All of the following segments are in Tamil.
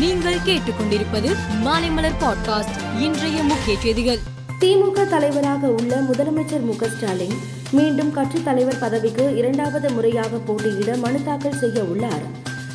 நீங்கள் கேட்டுக்கொண்டிருப்பது மாலைமலர் பாட்காஸ்ட். இன்றைய முக்கிய செய்திகள். திமுக தலைவராக உள்ள முதலமைச்சர் மு ஸ்டாலின் மீண்டும் கட்சித் தலைவர் பதவிக்கு இரண்டாவது முறையாக போட்டியிட மனு தாக்கல் செய்ய உள்ளார்.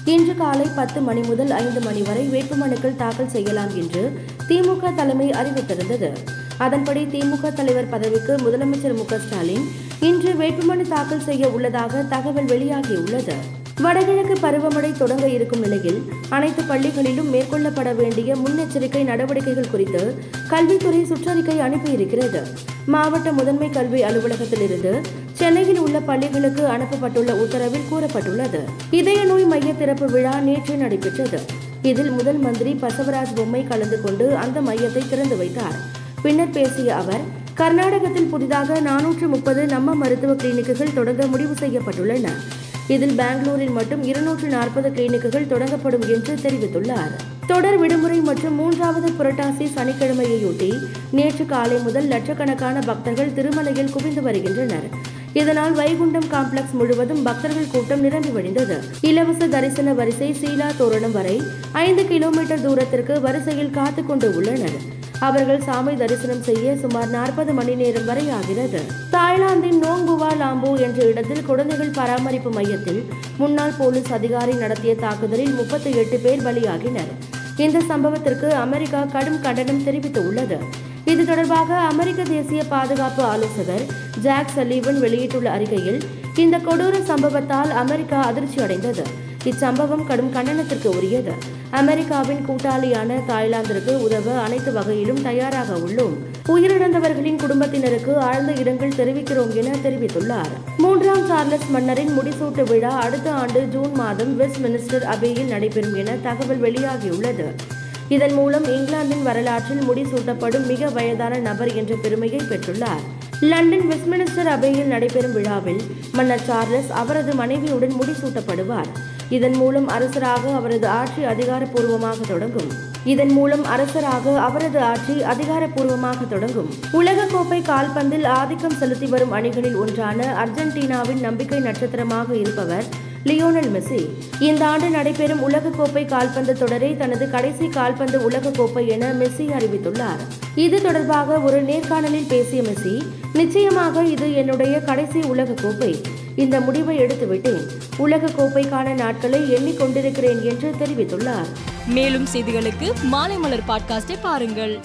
இன்று காலை பத்து மணி முதல் ஐந்து மணி வரை வேட்புமனுக்கள் தாக்கல் செய்யலாம் என்று திமுக தலைமை அறிவித்திருந்தது. அதன்படி திமுக தலைவர் பதவிக்கு முதலமைச்சர் மு ஸ்டாலின் இன்று வேட்புமனு தாக்கல் செய்ய உள்ளதாக தகவல் வெளியாகியுள்ளது. வடகிழக்கு பருவமழை தொடங்க இருக்கும் நிலையில் அனைத்து பள்ளிகளிலும் மேற்கொள்ளப்பட வேண்டிய முன்னெச்சரிக்கை நடவடிக்கைகள் குறித்து கல்வித்துறை சுற்றறிக்கை அனுப்பியிருக்கிறது மாவட்ட முதன்மை கல்வி அலுவலகத்திலிருந்து சென்னையில் உள்ள பள்ளிகளுக்கு அனுப்பப்பட்டுள்ள உத்தரவில் கூறப்பட்டுள்ளது. இதய நோய் மைய திறப்பு விழா நேற்று நடைபெற்றது. இதில் முதல் மந்திரி பசவராஜ் பொம்மை கலந்து கொண்டு அந்த மையத்தை திறந்து வைத்தார். பின்னர் பேசிய அவர் கர்நாடகத்தில் புதிதாக நானூற்று முப்பது நம்ம மருத்துவ கிளினிக்குகள் தொடங்க முடிவு செய்யப்பட்டுள்ளன. இதில் பெங்களூரில் மட்டும் இருநூற்று நாற்பது கிளினிக்குகள் தொடங்கப்படும் என்று தெரிவித்துள்ளார். தொடர் விடுமுறை மற்றும் மூன்றாவது புரட்டாசி சனிக்கிழமையொட்டி நேற்று காலை முதல் லட்சக்கணக்கான பக்தர்கள் திருமலையில் குவிந்து வருகின்றனர். இதனால் வைகுண்டம் காம்ப்ளெக்ஸ் முழுவதும் பக்தர்கள் கூட்டம் நிரம்பி வழிந்தது. இலவச தரிசன வரிசை சீலா தோரணம் வரை ஐந்து கிலோமீட்டர் தூரத்திற்கு வரிசையில் காத்துக்கொண்டு உள்ளனர். அவர்கள் சாமி தரிசனம் செய்ய சுமார் நாற்பது மணி நேரம் வரை ஆகிறது. தாய்லாந்தின் நோங்குவா லாம்போ என்ற இடத்தில் குழந்தைகள் பராமரிப்பு மையத்தில் முன்னாள் போலீஸ் அதிகாரி நடத்திய தாக்குதலில் முப்பத்தி எட்டு பேர் பலியாகினர். இந்த சம்பவத்திற்கு அமெரிக்கா கடும் கண்டனம் தெரிவித்துள்ளது. இது தொடர்பாக அமெரிக்க தேசிய பாதுகாப்பு ஆலோசகர் ஜாக் சலீவன் வெளியிட்டுள்ள அறிக்கையில் இந்த கொடூர சம்பவத்தால் அமெரிக்கா அதிர்ச்சி அடைந்தது. இச்சம்பவம் கடும் கண்டனத்திற்கு உரியது. அமெரிக்காவின் கூட்டாளியான தாய்லாந்திற்கு உதவ அனைத்து வகையிலும் தயாராக உள்ளோம். உயிரிழந்தவர்களின் குடும்பத்தினருக்கு ஆழ்ந்த இரங்கல் தெரிவிக்கிறோம் என தெரிவித்துள்ளார். மூன்றாம் சார்லஸ் மன்னரின் முடிசூட்டு விழா அடுத்த ஆண்டு ஜூன் மாதம் வெஸ்ட் மினிஸ்டர் அபேயில் நடைபெறும் என தகவல் வெளியாகியுள்ளது. இதன் மூலம் இங்கிலாந்தின் வரலாற்றில் முடிசூட்டப்படும் மிக வயதான நபர் என்ற பெருமையை பெற்றுள்ளார். லண்டன் வெஸ்ட்மினிஸ்டர் அபையில் நடைபெறும் விழாவில் மன்னர் சார்லஸ் அவரது மனைவியுடன் முடிசூட்டப்படுவார். இதன் மூலம் அரசராக அவரது ஆட்சி அதிகாரப்பூர்வமாக தொடங்கும். இதன் மூலம் அரசராக அவரது ஆட்சி அதிகாரப்பூர்வமாக தொடங்கும். உலகக்கோப்பை கால்பந்தில் ஆதிக்கம் செலுத்தி வரும் அணிகளில் ஒன்றான அர்ஜென்டினாவின் நம்பிக்கை நட்சத்திரமாக இருப்பவர் லியோனல் மெஸ்ஸி இந்த ஆண்டு நடைபெறும் உலகக்கோப்பை கால்பந்து தொடரை தனது கடைசி கால்பந்து உலகக்கோப்பை என மெஸ்ஸி அறிவித்துள்ளார். இது தொடர்பாக ஒரு நேர்காணலில் பேசிய மெஸ்ஸி நிச்சயமாக இது என்னுடைய கடைசி உலகக்கோப்பை. இந்த முடிவை எடுத்துவிட்டேன் உலகக்கோப்பைக்கான நாட்களை எண்ணிக்கொண்டிருக்கிறேன் என்று தெரிவித்துள்ளார். மேலும் செய்திகளுக்கு மாலை மலர் பாட்காஸ்டை பாருங்கள்.